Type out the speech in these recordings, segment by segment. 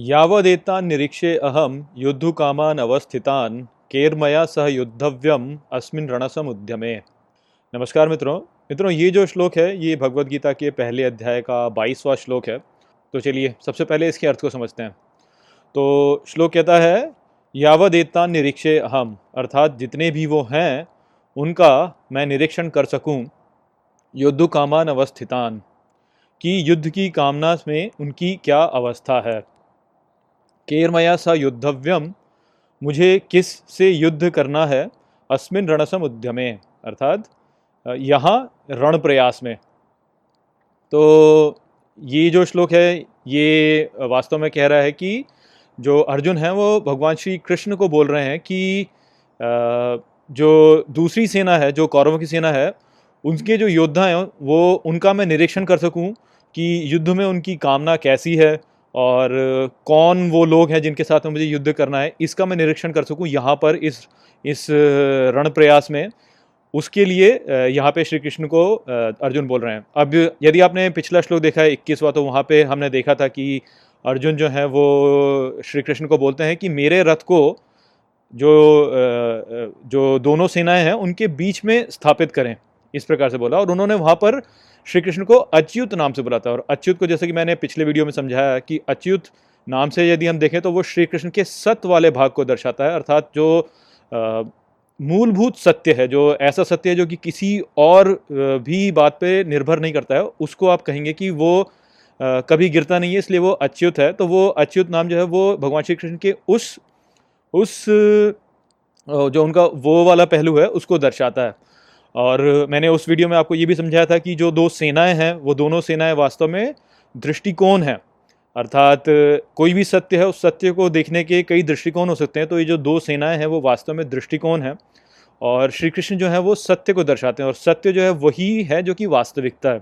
यावदेतान् निरीक्षे अहम युद्धकामान अवस्थितान, केरमया सह युद्धव्यम अस्मिन रणसम उद्यमे नमस्कार मित्रों। मित्रों, ये जो श्लोक है, ये भगवत गीता के पहले अध्याय का बाईसवां श्लोक है। तो चलिए, सबसे पहले इसके अर्थ को समझते हैं। तो श्लोक कहता है यावदेतान निरीक्षे अहम अर्थात जितने भी वो हैं, उनका मैं निरीक्षण कर सकूँ। युद्ध कामान अवस्थितान। कि युद्ध की कामना में उनकी क्या अवस्था है? केरमया स युद्धव्यम, मुझे किस से युद्ध करना है? अस्मिन रणसम उद्यमे। अर्थात यहाँ रण प्रयास में। तो ये जो श्लोक है, ये वास्तव में कह रहा है कि जो अर्जुन है, वो भगवान श्री कृष्ण को बोल रहे हैं कि जो दूसरी सेना है, जो कौरवों की सेना है, उनके जो योद्धा हैं, वो उनका मैं निरीक्षण कर सकूँ कि युद्ध में उनकी कामना कैसी है? और कौन वो लोग हैं जिनके साथ में मुझे युद्ध करना है, इसका मैं निरीक्षण कर सकूँ यहाँ पर इस इस रण प्रयास में। उसके लिए यहाँ पे श्री कृष्ण को अर्जुन बोल रहे हैं। अब यदि आपने पिछला श्लोक देखा है, इक्कीसवा तो वहाँ पे हमने देखा था कि अर्जुन जो है वो श्री कृष्ण को बोलते हैं कि मेरे रथ को जो जो दोनों सेनाएँ हैं, उनके बीच में स्थापित करें। इस प्रकार से बोला। और उन्होंने वहाँ पर श्री कृष्ण को अच्युत नाम से बुलाता है। और अच्युत को जैसे कि मैंने पिछले वीडियो में समझाया कि अच्युत नाम से यदि हम देखें तो वो श्री कृष्ण के सत्य वाले भाग को दर्शाता है। अर्थात जो मूलभूत सत्य है, जो ऐसा सत्य है जो कि किसी और भी बात पे निर्भर नहीं करता है, उसको आप कहेंगे कि वो कभी गिरता नहीं है, इसलिए वो अच्युत है। तो वो अच्युत नाम जो है वो भगवान श्री कृष्ण के उस उस जो उनका वो वाला पहलू है, उसको दर्शाता है। और मैंने उस वीडियो में आपको ये भी समझाया था कि जो दो सेनाएँ हैं, वो दोनों सेनाएँ वास्तव में दृष्टिकोण हैं। अर्थात कोई भी सत्य है, उस सत्य को देखने के कई दृष्टिकोण हो सकते हैं तो ये जो दो सेनाएँ हैं, वो वास्तव में दृष्टिकोण हैं। और श्री कृष्ण जो है, वो सत्य को दर्शाते हैं, और सत्य जो है, वही है जो कि वास्तविकता है।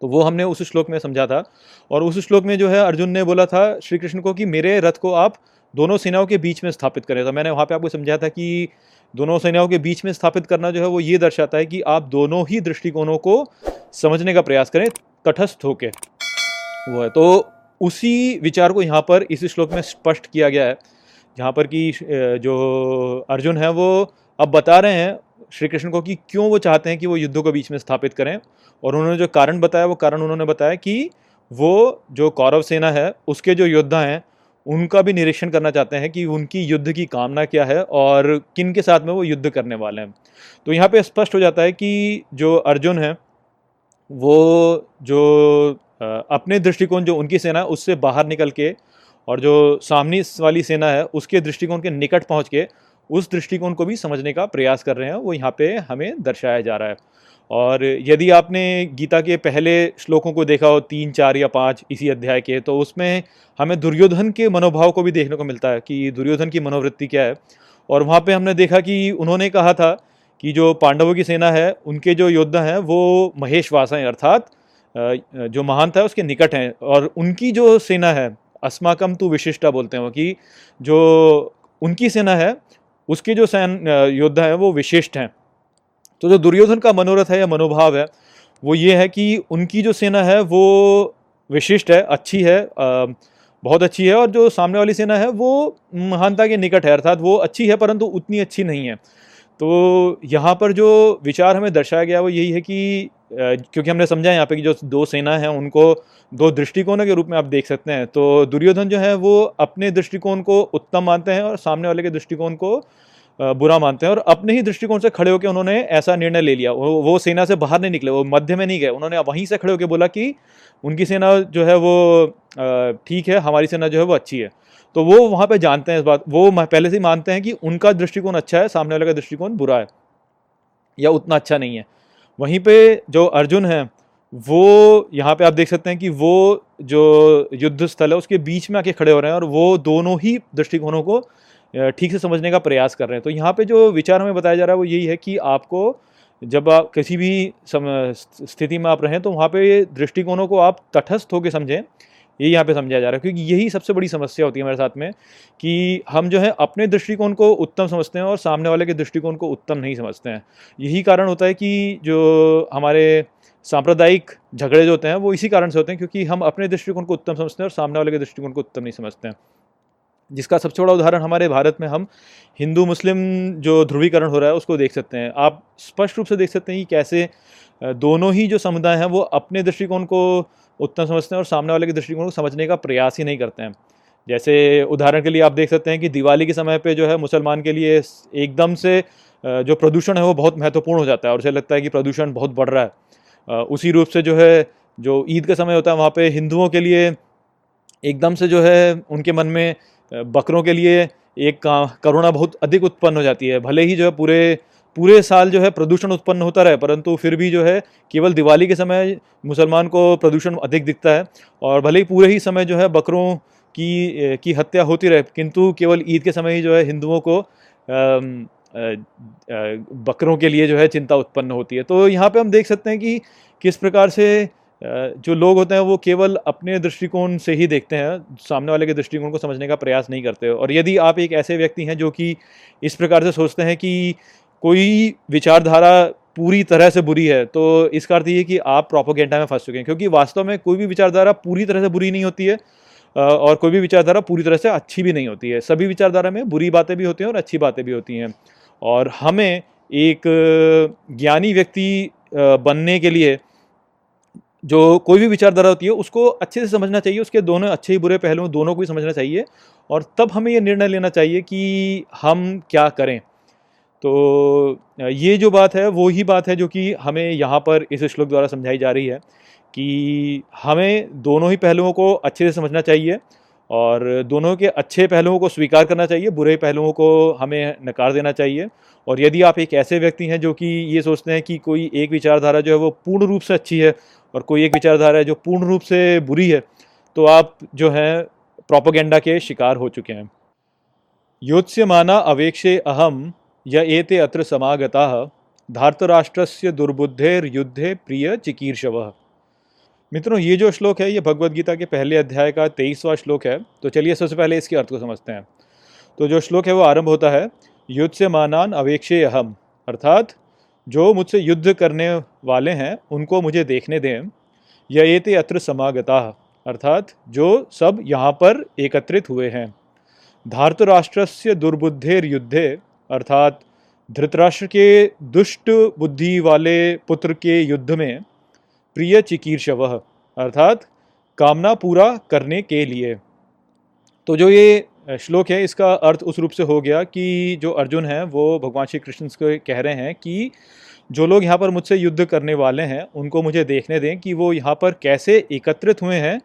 तो वो हमने उस श्लोक में समझा था। और उस श्लोक में जो है, अर्जुन ने बोला था श्री कृष्ण को कि मेरे रथ को आप दोनों सेनाओं के बीच में स्थापित करें। तो मैंने वहाँ पे आपको समझाया था कि दोनों सेनाओं के बीच में स्थापित करना जो है वो ये दर्शाता है कि आप दोनों ही दृष्टिकोणों को समझने का प्रयास करें, तटस्थ होके। वो है। तो उसी विचार को यहाँ पर इस श्लोक में स्पष्ट किया गया है। जहाँ पर कि जो अर्जुन है वो अब बता रहे हैं श्री कृष्ण को कि क्यों वो चाहते हैं कि वो युद्धों को बीच में स्थापित करें और उन्होंने जो कारण बताया, वो कारण उन्होंने बताया कि वो जो कौरव सेना है, उसके जो योद्धा हैं उनका भी निरीक्षण करना चाहते हैं कि उनकी युद्ध की कामना क्या है और किन के साथ में वो युद्ध करने वाले हैं। तो यहाँ पे स्पष्ट हो जाता है कि जो अर्जुन है, वो जो अपने दृष्टिकोण, जो उनकी सेना है, उससे बाहर निकल के और जो सामने वाली सेना है, उसके दृष्टिकोण के निकट पहुँच के उस दृष्टिकोण को भी समझने का प्रयास कर रहे हैं। वो यहाँ पे हमें दर्शाया जा रहा है। और यदि आपने गीता के पहले श्लोकों को देखा हो, तीन, चार या पाँच इसी अध्याय के तो उसमें हमें दुर्योधन के मनोभाव को भी देखने को मिलता है कि दुर्योधन की मनोवृत्ति क्या है। और वहाँ पे हमने देखा कि उन्होंने कहा था कि जो पांडवों की सेना है, उनके जो योद्धा हैं, वो महेशवास हैं, अर्थात जो महानता है उसके निकट हैं। और उनकी जो सेना है अस्माकम तु विशिष्टा बोलते हैं वो, कि जो उनकी सेना है, उसके जो सैन योद्धा हैं, वो विशिष्ट हैं। तो जो दुर्योधन का मनोरथ है या मनोभाव है, वो ये है कि उनकी जो सेना है, वो विशिष्ट है, अच्छी है बहुत अच्छी है और जो सामने वाली सेना है, वो महानता के निकट है, अर्थात वो अच्छी है परंतु उतनी अच्छी नहीं है। तो यहाँ पर जो विचार हमें दर्शाया गया, वो यही है कि क्योंकि हमने समझा यहाँ पे कि जो दो सेना है, उनको दो दृष्टिकोणों के रूप में आप देख सकते हैं। तो दुर्योधन जो है, वो अपने दृष्टिकोण को उत्तम मानते हैं और सामने वाले के दृष्टिकोण को बुरा मानते हैं और अपने ही दृष्टिकोण से खड़े होकर उन्होंने ऐसा निर्णय ले लिया। वो, सेना से बाहर नहीं निकले वो मध्य में नहीं गए। उन्होंने वहीं से खड़े होकर बोला कि उनकी सेना जो है वो ठीक है हमारी सेना जो है वो अच्छी है। तो वो वहाँ पे जानते हैं इस बात वो पहले से ही मानते हैं कि उनका दृष्टिकोण अच्छा है सामने वाले का दृष्टिकोण बुरा है या उतना अच्छा नहीं है। वहीं पे जो अर्जुन है वो यहाँ पे आप देख सकते हैं कि वो जो युद्ध स्थल है उसके बीच में आके खड़े हो रहे हैं और वो दोनों ही दृष्टिकोणों को ठीक से समझने का प्रयास कर रहे हैं। तो यहाँ पे जो विचार हमें बताया जा रहा है वो यही है कि आपको जब आप किसी भी स्थिति में आप रहें तो वहाँ पे दृष्टिकोणों को आप तटस्थ होकर समझें। ये यहाँ पे समझाया जा रहा है क्योंकि यही सबसे बड़ी समस्या होती है हमारे साथ में कि हम जो है अपने दृष्टिकोण को उत्तम समझते हैं और सामने वाले के दृष्टिकोण को उत्तम नहीं समझते हैं। यही कारण होता है कि जो हमारे सांप्रदायिक झगड़े जो होते हैं वो इसी कारण से होते हैं क्योंकि हम अपने दृष्टिकोण को उत्तम समझते हैं और सामने वाले के दृष्टिकोण को उत्तम नहीं समझते हैं। जिसका सबसे बड़ा उदाहरण हमारे भारत में हम हिंदू, मुस्लिम जो ध्रुवीकरण हो रहा है उसको देख सकते हैं। आप स्पष्ट रूप से देख सकते हैं कि कैसे दोनों ही जो समुदाय हैं वो अपने दृष्टिकोण को उत्तम समझते हैं और सामने वाले के दृष्टिकोण को समझने का प्रयास ही नहीं करते हैं। जैसे उदाहरण के लिए आप देख सकते हैं कि दिवाली के समय पे जो है मुसलमान के लिए एकदम से जो प्रदूषण है वो बहुत महत्वपूर्ण हो जाता है और उसे लगता है कि प्रदूषण बहुत बढ़ रहा है। उसी रूप से जो है, जो ईद का समय होता है वहाँ पे हिंदुओं के लिए एकदम से जो है उनके मन में बकरों के लिए एक करुणा बहुत अधिक उत्पन्न हो जाती है। भले ही जो है पूरे पूरे साल जो है प्रदूषण उत्पन्न होता रहे, परंतु फिर भी जो है केवल दिवाली के समय मुसलमान को प्रदूषण अधिक दिखता है और भले ही पूरे ही समय जो है बकरों की की हत्या होती रहे, किंतु केवल ईद के समय ही जो है हिंदुओं को बकरों के लिए जो है चिंता उत्पन्न होती है। तो यहाँ पे हम देख सकते हैं कि किस प्रकार से जो लोग होते हैं वो केवल अपने दृष्टिकोण से ही देखते हैं, सामने वाले के दृष्टिकोण को समझने का प्रयास नहीं करते। और यदि आप एक ऐसे व्यक्ति हैं जो कि इस प्रकार से सोचते हैं कि कोई विचारधारा पूरी तरह से बुरी है तो इसका अर्थ ये कि आप प्रोपोगेंडा में फंस चुके हैं, क्योंकि वास्तव में कोई भी विचारधारा पूरी तरह से बुरी नहीं होती है और कोई भी विचारधारा पूरी तरह से अच्छी भी नहीं होती है। सभी विचारधारा में बुरी बातें भी होती हैं और अच्छी बातें भी होती हैं। और हमें एक ज्ञानी व्यक्ति बनने के लिए जो कोई भी विचारधारा होती है, उसको अच्छे से समझना चाहिए, उसके दोनों अच्छे ही बुरे पहलुओं, दोनों को ही समझना चाहिए और तब हमें ये निर्णय लेना चाहिए कि हम क्या करें। तो ये जो बात है, वो ही बात है जो कि हमें यहाँ पर इस श्लोक द्वारा समझाई जा रही है कि हमें दोनों ही पहलुओं को अच्छे से समझना चाहिए और दोनों के अच्छे पहलुओं को स्वीकार करना चाहिए, बुरे पहलुओं को हमें नकार देना चाहिए। और यदि आप एक ऐसे व्यक्ति हैं जो कि ये सोचते हैं कि कोई एक विचारधारा जो है वो पूर्ण रूप से अच्छी है और कोई एक विचारधारा है जो पूर्ण रूप से बुरी है तो आप जो हैं प्रोपोगेंडा के शिकार हो चुके हैं। योत्स्य माना अवेक्षे अहम य एते अत्र समागता, धार्तराष्ट्रस्य दुर्बुद्धेर युद्धे प्रिय चिकीर्षव। मित्रों, ये जो श्लोक है, ये भगवत गीता के पहले अध्याय का तेईसवा श्लोक है। तो चलिए सबसे पहले इसके अर्थ को समझते हैं। तो जो श्लोक है, वो आरंभ होता है युद्ध से मानान अवेक्षे अहम। अर्थात, जो मुझसे युद्ध करने वाले हैं, उनको मुझे देखने दें। यह एते अत्र समागता। अर्थात, जो सब यहाँ पर एकत्रित हुए हैं। धार्तराष्ट्र से दुर्बुद्धेर युद्धे अर्थात, धृतराष्ट्र के दुष्ट बुद्धि वाले पुत्र के युद्ध में प्रिय चिकीर्षव अर्थात कामना पूरा करने के लिए। तो जो ये श्लोक है, इसका अर्थ उस रूप से हो गया कि जो अर्जुन है, वो भगवान श्री कृष्ण को कह रहे हैं कि जो लोग यहाँ पर मुझसे युद्ध करने वाले हैं, उनको मुझे देखने दें कि वो यहाँ पर कैसे एकत्रित हुए हैं।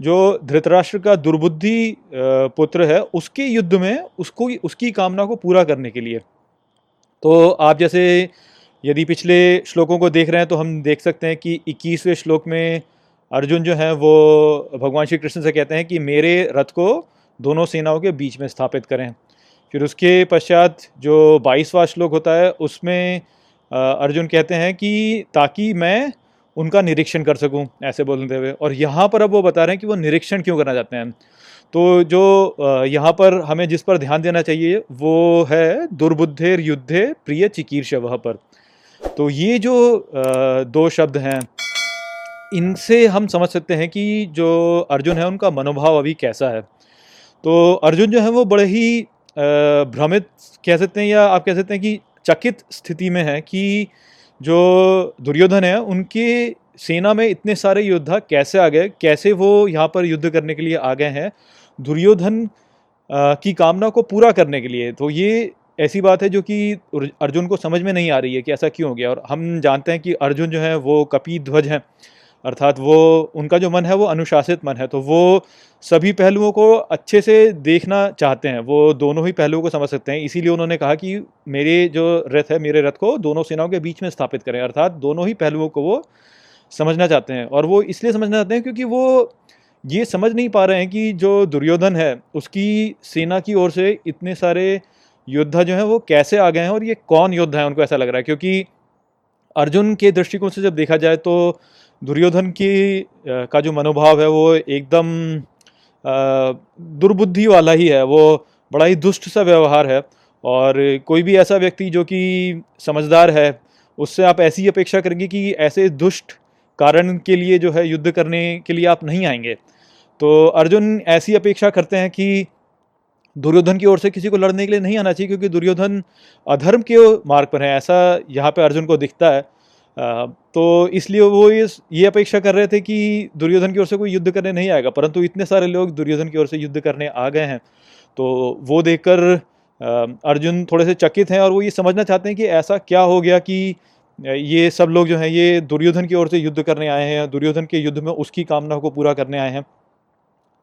जो धृतराष्ट्र का दुर्बुद्धि पुत्र है, उसके युद्ध में उसको, उसकी कामना को पूरा करने के लिए। तो आप जैसे यदि पिछले श्लोकों को देख रहे हैं तो हम देख सकते हैं कि 21वें श्लोक में अर्जुन जो है वो भगवान श्री कृष्ण से कहते हैं कि मेरे रथ को दोनों सेनाओं के बीच में स्थापित करें। फिर उसके पश्चात जो बाईसवा श्लोक होता है, उसमें अर्जुन कहते हैं कि ताकि मैं उनका निरीक्षण कर सकूँ, ऐसे बोलते हुए। और यहाँ पर अब वो बता रहे हैं कि वो निरीक्षण क्यों करना चाहते हैं। तो जो यहाँ पर हमें जिस पर ध्यान देना चाहिए, वो है दुर्बुद्धेर युद्धे प्रिय चिकीर्ष वह पर। तो ये जो दो शब्द हैं, इनसे हम समझ सकते हैं कि जो अर्जुन है, उनका मनोभाव अभी कैसा है। तो अर्जुन जो है, वो बड़े ही भ्रमित कह सकते हैं या आप कह सकते हैं कि चकित स्थिति में है कि जो दुर्योधन है, उनके सेना में इतने सारे योद्धा कैसे आ गए, कैसे वो यहाँ पर युद्ध करने के लिए आ गए हैं, दुर्योधन की कामना को पूरा करने के लिए। तो ये ऐसी बात है जो कि अर्जुन को समझ में नहीं आ रही है कि ऐसा क्यों हो गया। और हम जानते हैं कि अर्जुन जो है, वो कपी ध्वज हैं। अर्थात वो, उनका जो मन है, वो अनुशासित मन है। तो वो सभी पहलुओं को अच्छे से देखना चाहते हैं। वो दोनों ही पहलुओं को समझ सकते हैं। इसीलिए उन्होंने कहा कि मेरे जो रथ है, मेरे रथ को दोनों सेनाओं के बीच में स्थापित करें। अर्थात दोनों ही पहलुओं को वो समझना चाहते हैं। और वो इसलिए समझना चाहते हैं क्योंकि वो ये समझ नहीं पा रहे हैं कि जो दुर्योधन है, उसकी सेना की ओर से इतने सारे योद्धा जो हैं वो कैसे आ गए हैं और ये कौन योद्धा है? उनको ऐसा लग रहा है, क्योंकि अर्जुन के दृष्टिकोण से जब देखा जाए तो दुर्योधन की का जो मनोभाव है वो एकदम दुर्बुद्धि वाला ही है। वो बड़ा ही दुष्ट सा व्यवहार है और कोई भी ऐसा व्यक्ति जो कि समझदार है, उससे आप ऐसी अपेक्षा करेंगे कि ऐसे दुष्ट कारण के लिए जो है युद्ध करने के लिए आप नहीं आएँगे। तो अर्जुन ऐसी अपेक्षा करते हैं कि दुर्योधन की ओर से किसी को लड़ने के लिए नहीं आना चाहिए, क्योंकि दुर्योधन अधर्म के मार्ग पर है, ऐसा यहाँ पे अर्जुन को दिखता है। तो इसलिए वो इस, ये अपेक्षा कर रहे थे कि दुर्योधन की ओर से कोई युद्ध करने नहीं आएगा, परंतु इतने सारे लोग दुर्योधन की ओर से युद्ध करने आ गए हैं। तो वो देखकर अर्जुन थोड़े से चकित हैं और वो ये समझना चाहते हैं कि ऐसा क्या हो गया कि ये सब लोग जो हैं, ये दुर्योधन की ओर से युद्ध करने आए हैं, दुर्योधन के युद्ध में उसकी कामना को पूरा करने आए हैं।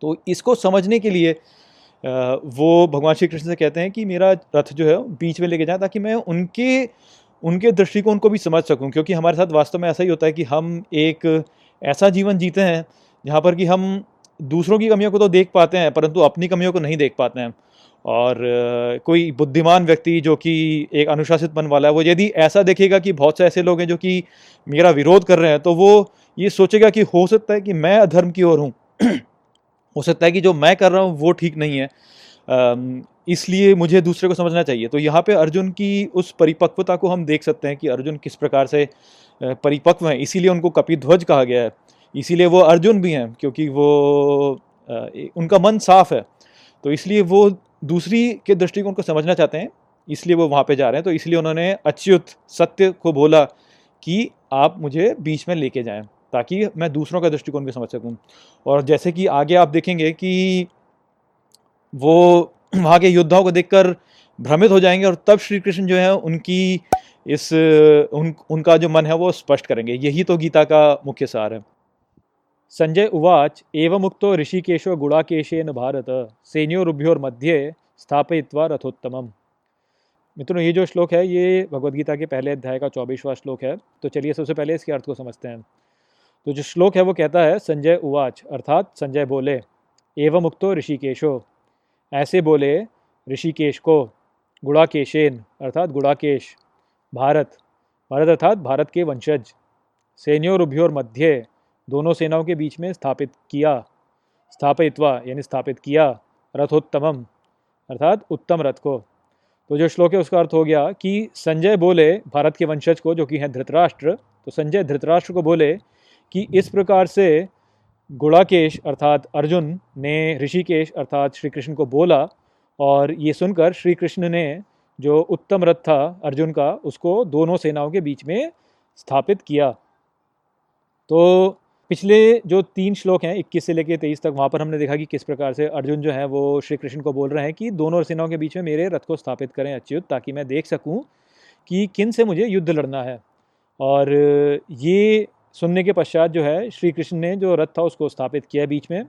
तो इसको समझने के लिए वो भगवान श्री कृष्ण से कहते हैं कि मेरा रथ जो है, बीच में लेके जाए ताकि मैं उनके उनके दृष्टिकोण को भी समझ सकूँ, क्योंकि हमारे साथ वास्तव में ऐसा ही होता है कि हम एक ऐसा जीवन जीते हैं, जहाँ पर कि हम दूसरों की कमियों को तो देख पाते हैं, परंतु अपनी कमियों को नहीं देख पाते हैं। और कोई बुद्धिमान व्यक्ति जो कि एक अनुशासित मन वाला है, वो यदि ऐसा देखेगा कि बहुत से ऐसे लोग हैं जो कि मेरा विरोध कर रहे हैं तो वो ये सोचेगा कि हो सकता है कि मैं अधर्म की ओर हूँ। हो सकता है कि जो मैं कर रहा हूँ वो ठीक नहीं है। इसलिए मुझे दूसरे को समझना चाहिए। तो यहाँ पे अर्जुन की उस परिपक्वता को हम देख सकते हैं कि अर्जुन किस प्रकार से परिपक्व हैं। इसीलिए उनको कपिध्वज कहा गया है। इसीलिए वो अर्जुन भी हैं, क्योंकि वो उनका मन साफ़ है। तो इसलिए वो दूसरी के दृष्टिकोण को समझना चाहते हैं। इसलिए वो वहाँ पे जा रहे हैं। तो इसलिए उन्होंने अच्युत सत्य को बोला कि आप मुझे बीच में लेके जाएँ। ताकि मैं दूसरों का दृष्टिकोण भी समझ सकूँ। और जैसे कि आगे आप देखेंगे कि वो वहाँ के योद्धाओं को देखकर भ्रमित हो जाएँगे और तब श्री कृष्ण जो है उनकी इस, उन, उनका जो मन है वो स्पष्ट करेंगे। यही तो गीता का मुख्य सार है। संजय उवाच, एव मुक्तो ऋषिकेशो गुड़ाकेशेन भारत मध्य स्थापयित्वा रथोत्तमम। मित्रों, ये जो श्लोक है, ये भगवदगीता के पहले अध्याय का चौबीसवा श्लोक है। तो चलिए सबसे पहले इसके अर्थ को समझते हैं। तो जो श्लोक है वो कहता है, संजय उवाच अर्थात, संजय बोले, एवं मुक्तो ऋषिकेशो ऐसे बोले, ऋषिकेश को, गुड़ाकेशेन अर्थात, गुड़ाकेश, भारत भारत अर्थात, भारत के वंशज सैन्योर उभ्योर मध्य दोनों सेनाओं के बीच में स्थापित किया स्थापित्वा यानी स्थापित किया, रथोत्तमम अर्थात, उत्तम रथ को। तो जो श्लोक है उसका अर्थ हो गया कि, संजय बोले, भारत के वंशज को, जो कि हैं धृतराष्ट्र तो संजय धृतराष्ट्र को बोले कि इस प्रकार से गुड़ाकेश अर्थात अर्जुन ने ऋषिकेश अर्थात श्री कृष्ण को बोला और ये सुनकर श्री कृष्ण ने जो उत्तम रथ था अर्जुन का, उसको दोनों सेनाओं के बीच में स्थापित किया। तो पिछले जो तीन श्लोक हैं 21 से लेकर 23 तक, वहाँ पर हमने देखा कि किस प्रकार से अर्जुन जो है वो श्री कृष्ण को बोल रहे हैं कि दोनों सेनाओं के बीच में मेरे रथ को स्थापित करें अच्युत, ताकि मैं देख सकूँ कि किन से मुझे युद्ध लड़ना है। और ये सुनने के पश्चात जो है, श्री कृष्ण ने जो रथ था उसको स्थापित किया बीच में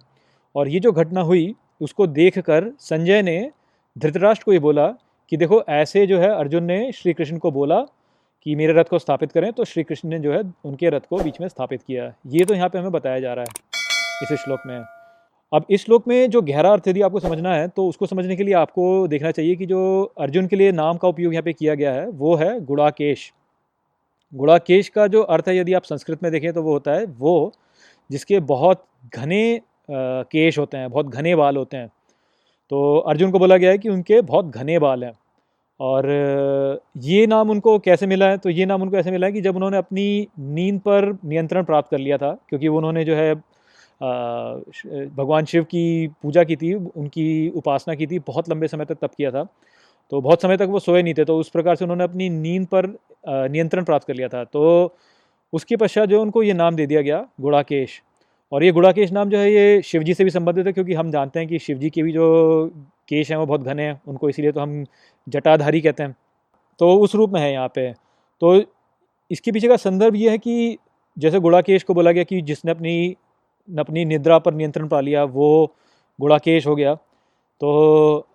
और ये जो घटना हुई, उसको देख कर संजय ने धृतराष्ट्र को ये बोला कि देखो, ऐसे जो है, अर्जुन ने श्री कृष्ण को बोला कि मेरे रथ को स्थापित करें तो श्री कृष्ण ने जो है, उनके रथ को बीच में स्थापित किया। ये तो यहाँ पे हमें बताया जा रहा है इस श्लोक में। अब इस श्लोक में जो गहरा अर्थ यदि आपको समझना है तो उसको समझने के लिए आपको देखना चाहिए कि जो अर्जुन के लिए नाम का उपयोग यहाँ पे किया गया है, वो है गुड़ाकेश। गुड़ाकेश का जो अर्थ है, यदि आप संस्कृत में देखें तो वो होता है, वो जिसके बहुत घने केश होते हैं, बहुत घने बाल होते हैं। तो अर्जुन को बोला गया है कि उनके बहुत घने बाल हैं। और ये नाम उनको कैसे मिला है? तो ये नाम उनको ऐसे मिला है कि जब उन्होंने अपनी नींद पर नियंत्रण प्राप्त कर लिया था, क्योंकि उन्होंने जो है भगवान शिव की पूजा की थी, उनकी उपासना की थी, बहुत लंबे समय तक तप किया था। तो बहुत समय तक वो सोए नहीं थे तो उस प्रकार से उन्होंने अपनी नींद पर नियंत्रण प्राप्त कर लिया था। तो उसके पश्चात जो उनको ये नाम दे दिया गया, गुड़ाकेश। और ये गुड़ाकेश नाम जो है ये शिव जी से भी संबंधित है, क्योंकि हम जानते हैं कि शिव जी के भी जो केश हैं वो बहुत घने हैं, उनको इसीलिए तो हम जटाधारी कहते हैं। तो उस रूप में है यहाँ पे। तो इसके पीछे का संदर्भ ये है कि जैसे गुड़ाकेश को बोला गया कि जिसने अपनी अपनी निद्रा पर नियंत्रण पा लिया, वो गुड़ाकेश हो गया। तो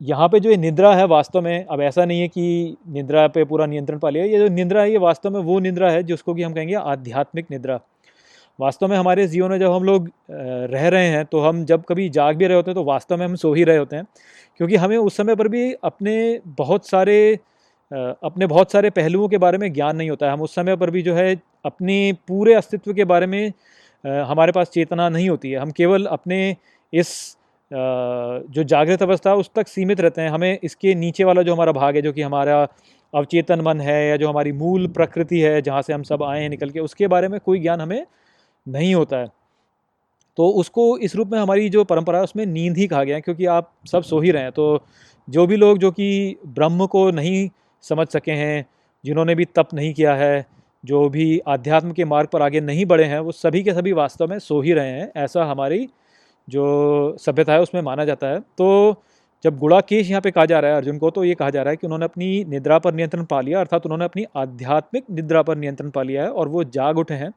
यहाँ पे जो ये निद्रा है वास्तव में, अब ऐसा नहीं है कि निद्रा पे पूरा नियंत्रण पा लिया, ये जो निद्रा है, ये वास्तव में वो निद्रा है जिसको कि हम कहेंगे आध्यात्मिक निद्रा। वास्तव में हमारे जीवन में जब हम लोग रह रहे हैं तो हम जब कभी जाग भी रहे होते हैं तो वास्तव में हम सो ही रहे होते हैं। क्योंकि हमें उस समय पर भी अपने बहुत सारे अपने बहुत सारे पहलुओं के बारे में ज्ञान नहीं होता है। हम उस समय पर भी जो है, अपने पूरे अस्तित्व के बारे में हमारे पास चेतना नहीं होती है। हम केवल अपने इस जो जागृत अवस्था उस तक सीमित रहते हैं। हमें इसके नीचे वाला जो हमारा भाग है, जो कि हमारा अवचेतन मन है या जो हमारी मूल प्रकृति है, जहाँ से हम सब आए हैं निकल के, उसके बारे में कोई ज्ञान हमें नहीं होता है। तो उसको इस रूप में हमारी जो परंपरा है, उसमें नींद ही कहा गया है, क्योंकि आप सब सो ही रहे हैं। तो जो भी लोग, जो कि ब्रह्म को नहीं समझ सके हैं, जिन्होंने भी तप नहीं किया है, जो भी आध्यात्म के मार्ग पर आगे नहीं बढ़े हैं, वो सभी के सभी वास्तव में सो ही रहे हैं। ऐसा हमारी जो सभ्यता है, उसमें माना जाता है। तो जब गुड़ाकेश यहाँ पे कहा जा रहा है अर्जुन को तो ये कहा जा रहा है कि उन्होंने अपनी निद्रा पर नियंत्रण पा लिया, अर्थात उन्होंने अपनी आध्यात्मिक निद्रा पर नियंत्रण पा लिया है और वो जाग उठे हैं।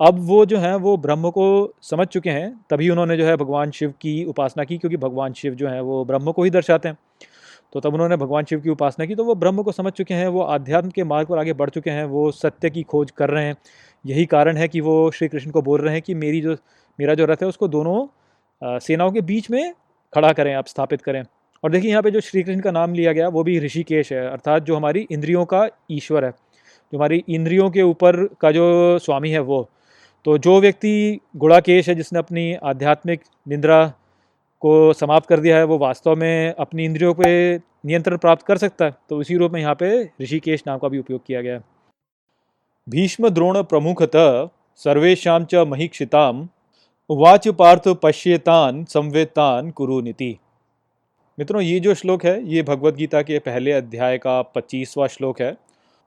अब वो जो हैं, वो ब्रह्म को समझ चुके हैं, तभी उन्होंने जो है भगवान शिव की उपासना की, क्योंकि भगवान शिव जो है, वो ब्रह्म को ही दर्शाते हैं। तो तब उन्होंने भगवान शिव की उपासना की तो वो ब्रह्म को समझ चुके हैं, वो आध्यात्म के मार्ग पर आगे बढ़ चुके हैं, वो सत्य की खोज कर रहे हैं। यही कारण है कि वो श्री कृष्ण को बोल रहे हैं कि मेरी जो, मेरा जो रथ है, उसको दोनों सेनाओं के बीच में खड़ा करें, आप स्थापित करें। और देखिए, यहाँ पे जो श्री कृष्ण का नाम लिया गया, वो भी ऋषिकेश है, अर्थात जो हमारी इंद्रियों का ईश्वर है, जो हमारी इंद्रियों के ऊपर का जो स्वामी है वो। तो जो व्यक्ति गुड़ाकेश है, जिसने अपनी आध्यात्मिक निंद्रा को समाप्त कर दिया है, वो वास्तव में अपनी इंद्रियों पे नियंत्रण प्राप्त कर सकता है तो उसी रूप में यहाँ पे ऋषिकेश नाम का भी उपयोग किया गया है। भीष्म द्रोण प्रमुखतः सर्वेशा च महीक्षिताम उवाच पार्थ पश्येतान संवेतान कुरुनीति। मित्रों, ये जो श्लोक है, ये भगवत गीता के पहले अध्याय का पच्चीसवा श्लोक है।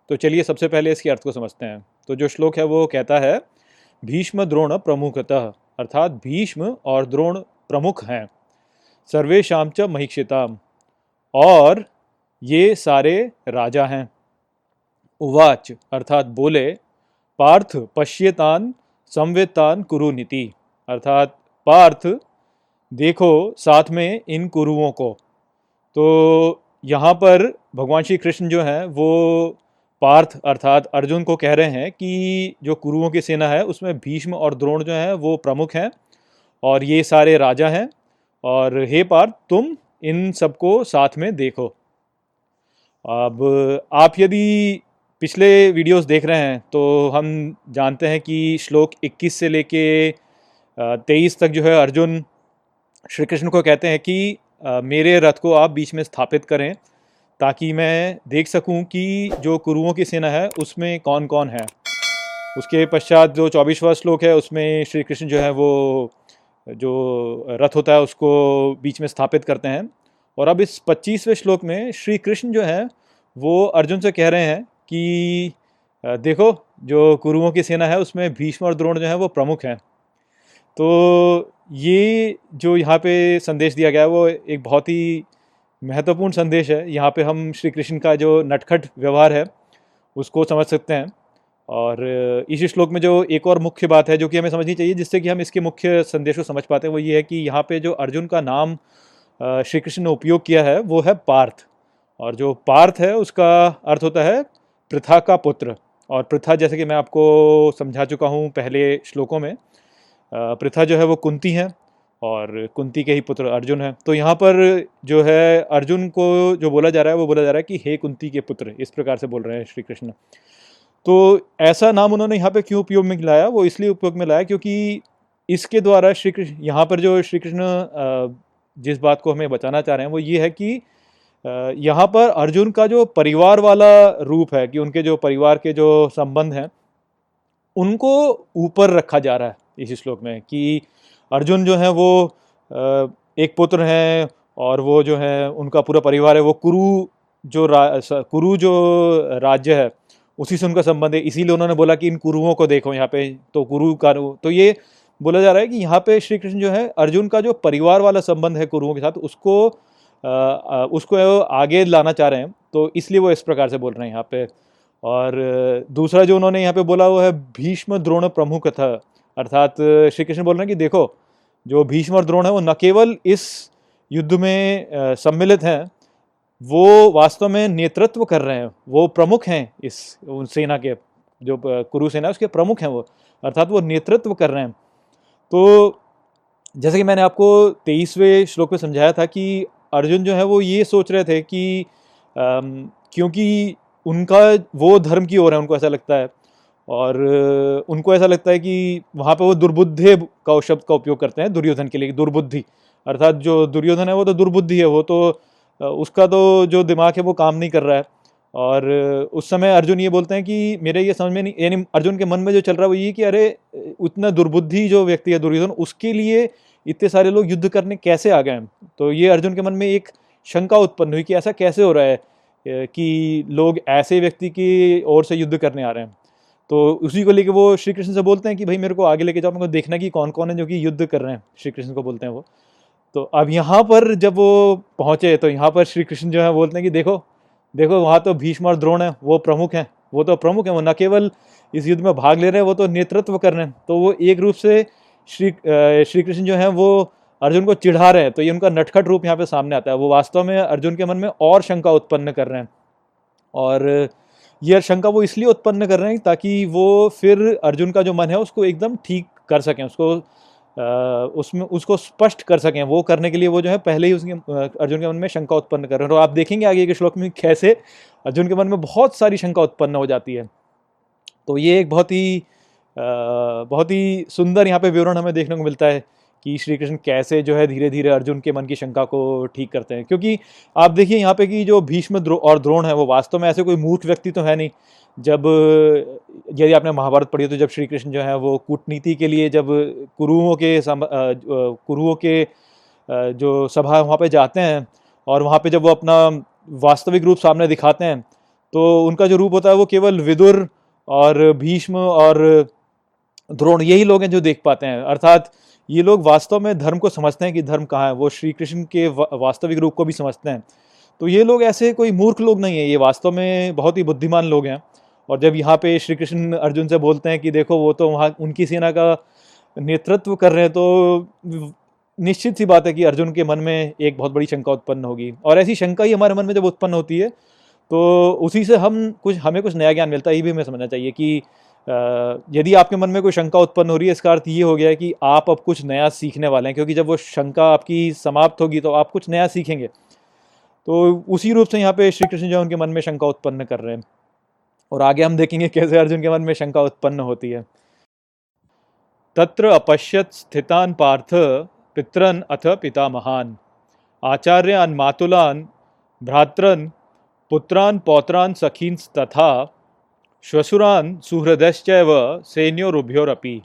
तो चलिए सबसे पहले इसके अर्थ को समझते हैं। तो जो श्लोक है, वो कहता है, भीष्म द्रोण प्रमुखतः अर्थात भीष्म और द्रोण प्रमुख हैं। सर्वेशम च महिक्षिताम। और ये सारे राजा हैं। उवाच, अर्थात बोले, पार्थ पश्यतान संवेतान कुरुनीति। अर्थात पार्थ, देखो साथ में इन कुरुओं को। तो यहाँ पर भगवान श्री कृष्ण जो हैं, वो पार्थ अर्थात अर्जुन को कह रहे हैं कि जो कुरुओं की सेना है, उसमें भीष्म और द्रोण जो हैं, वो प्रमुख हैं और ये सारे राजा हैं। और हे पार्थ, तुम इन सबको साथ में देखो। अब आप यदि पिछले वीडियोस देख रहे हैं तो हम जानते हैं कि श्लोक 21 से लेके 23 तक जो है अर्जुन श्री कृष्ण को कहते हैं कि मेरे रथ को आप बीच में स्थापित करें ताकि मैं देख सकूँ कि जो कुरुओं की सेना है, उसमें कौन कौन है। उसके पश्चात जो चौबीसवा श्लोक है, उसमें श्री कृष्ण जो है वो, जो रथ होता है, उसको बीच में स्थापित करते हैं। और अब इस पच्चीसवें श्लोक में श्री कृष्ण जो है, वो अर्जुन से कह रहे हैं कि देखो, जो कुरुओं की सेना है, उसमें भीष्म और द्रोण जो है, वो प्रमुख हैं। तो ये जो यहाँ पे संदेश दिया गया है, वो एक बहुत ही महत्वपूर्ण संदेश है। यहाँ पे हम श्री कृष्ण का जो नटखट व्यवहार है, उसको समझ सकते हैं। और इसी श्लोक में जो एक और मुख्य बात है, जो कि हमें समझनी चाहिए, जिससे कि हम इसके मुख्य संदेश को समझ पाते हैं, वो ये है कि यहाँ पे जो अर्जुन का नाम श्री कृष्ण ने उपयोग किया है, वो है पार्थ। और जो पार्थ है, उसका अर्थ होता है प्रथा का पुत्र। और प्रथा, जैसे कि मैं आपको समझा चुका हूँ पहले श्लोकों में प्रथा जो है वो कुंती हैं और कुंती के ही पुत्र अर्जुन हैं। तो यहाँ पर जो है अर्जुन को जो बोला जा रहा है, वो बोला जा रहा है कि हे कुंती के पुत्र, इस प्रकार से बोल रहे हैं श्री कृष्ण। तो ऐसा नाम उन्होंने यहाँ पे क्यों उपयोग में लाया? वो इसलिए उपयोग में लाया क्योंकि इसके द्वारा श्री कृष्ण, यहाँ पर जो श्री कृष्ण जिस बात को हमें बचाना चाह रहे हैं, वो ये है कि यहाँ पर अर्जुन का जो परिवार वाला रूप है, कि उनके जो परिवार के जो संबंध हैं, उनको ऊपर रखा जा रहा है। इस श्लोक में कि अर्जुन जो है वो एक पुत्र हैं और वो जो है उनका पूरा परिवार है वो कुरु जो कुरु जो राज्य है उसी से उनका संबंध है। इसीलिए उन्होंने बोला कि इन कुरुओं को देखो यहाँ पे तो कुरु का तो ये बोला जा रहा है कि यहाँ पे श्री कृष्ण जो है अर्जुन का जो परिवार वाला संबंध है कुरुओं के साथ उसको आ, उसको आगे लाना चाह रहे हैं तो इसलिए वो इस प्रकार से बोल रहे हैं यहाँ पे। और दूसरा जो उन्होंने यहाँ पे बोला वो है भीष्म द्रोण प्रमुख था। अर्थात श्री कृष्ण बोल रहे हैं कि देखो, जो भीष्म और द्रोण है, वो न केवल इस युद्ध में सम्मिलित हैं, वो वास्तव में नेतृत्व कर रहे हैं, वो प्रमुख हैं इस, उन सेना के, जो कुरु सेना उसके प्रमुख हैं वो, अर्थात वो नेतृत्व कर रहे हैं। तो जैसे कि मैंने आपको तेईसवें श्लोक में समझाया था कि अर्जुन जो है, वो ये सोच रहे थे कि क्योंकि उनका वो धर्म की ओर है, उनको ऐसा लगता है और उनको ऐसा लगता है कि वहाँ पे वो दुर्बुद्धे का शब्द का उपयोग करते हैं दुर्योधन के लिए, दुर्बुद्धि। अर्थात जो दुर्योधन है वो तो दुर्बुद्धि है, वो तो उसका तो जो दिमाग है वो काम नहीं कर रहा है। और उस समय अर्जुन ये बोलते हैं कि मेरे ये समझ में नहीं, यानी अर्जुन के मन में जो चल रहा है वो ये कि अरे उतना दुर्बुद्धि जो व्यक्ति है दुर्योधन, उसके लिए इतने सारे लोग युद्ध करने कैसे आ गए हैं? तो ये अर्जुन के मन में एक शंका उत्पन्न हुई कि ऐसा कैसे हो रहा है कि लोग ऐसे व्यक्ति की ओर से युद्ध करने आ रहे हैं। तो उसी को लेके वो श्री कृष्ण से बोलते हैं कि भाई मेरे को आगे लेके जाओ, मेरे को देखना कि कौन कौन है जो कि युद्ध कर रहे हैं श्री कृष्ण को बोलते हैं वो। तो अब यहाँ पर जब वो पहुँचे तो यहाँ पर श्री कृष्ण जो है बोलते हैं कि देखो देखो वहाँ तो भीष्म और द्रोण है, वो प्रमुख हैं, वो तो प्रमुख हैं, वो न केवल इस युद्ध में भाग ले रहे हैं, वो तो नेतृत्व कर रहे हैं। तो वो एक रूप से श्री श्री कृष्ण जो है वो अर्जुन को चिढ़ा रहे हैं तो ये उनका नटखट रूप यहाँ पे सामने आता है। वो वास्तव में अर्जुन के मन में और शंका उत्पन्न कर रहे हैं। और ये शंका वो इसलिए उत्पन्न कर रहे हैं ताकि वो फिर अर्जुन का जो मन है उसको एकदम ठीक कर सकें, उसको उसमें, उसको स्पष्ट कर सकें। वो करने के लिए वो जो है पहले ही उसके अर्जुन के मन में शंका उत्पन्न कर रहे हैं। और आप देखेंगे आगे के श्लोक में कैसे अर्जुन के मन में बहुत सारी शंका उत्पन्न हो जाती है। तो ये एक बहुत ही बहुत ही सुंदर यहाँ पे विवरण हमें देखने को मिलता है। कि श्री कृष्ण कैसे जो है धीरे धीरे अर्जुन के मन की शंका को ठीक करते हैं। क्योंकि आप देखिए यहाँ पे कि जो भीष्म द्रो और द्रोण है वो वास्तव में ऐसे कोई मूर्ख व्यक्ति तो है नहीं। जब यदि आपने महाभारत पढ़ी तो जब श्री कृष्ण जो है वो कूटनीति के लिए जब कुरुओं के कुरुओं के जो सभा वहाँ पे जाते हैं और वहाँ पे जब वो अपना वास्तविक रूप सामने दिखाते हैं तो उनका जो रूप होता है वो केवल विदुर और भीष्म और द्रोण, यही लोग हैं जो देख पाते हैं। अर्थात ये लोग वास्तव में धर्म को समझते हैं कि धर्म कहाँ है, वो श्री कृष्ण के वास्तविक रूप को भी समझते हैं। तो ये लोग ऐसे कोई मूर्ख लोग नहीं है, ये वास्तव में बहुत ही बुद्धिमान लोग हैं। और जब यहाँ पे श्री कृष्ण अर्जुन से बोलते हैं कि देखो वो तो वहाँ उनकी सेना का नेतृत्व कर रहे हैं तो निश्चित सी बात है कि अर्जुन के मन में एक बहुत बड़ी शंका उत्पन्न होगी। और ऐसी शंका ही हमारे मन में जब उत्पन्न होती है तो उसी से हम कुछ, हमें कुछ नया ज्ञान मिलता है, ये भी हमें समझना चाहिए कि यदि आपके मन में कोई शंका उत्पन्न हो रही है, इसका अर्थ ये हो गया है कि आप अब कुछ नया सीखने वाले हैं, क्योंकि जब वो शंका आपकी समाप्त होगी तो आप कुछ नया सीखेंगे। तो उसी रूप से यहाँ पे श्री कृष्ण जो उनके मन में शंका उत्पन्न कर रहे हैं। और आगे हम देखेंगे कैसे अर्जुन के मन में शंका उत्पन्न होती है। तत्र अपश्यत स्थितान पार्थ पितरन अथ पिता महान आचार्यान मातुलान भ्रात्रन पुत्रान पौत्रान सखीन तथा श्वसुरान सुहृदश्चैव सैन्योरुभ्योरपि।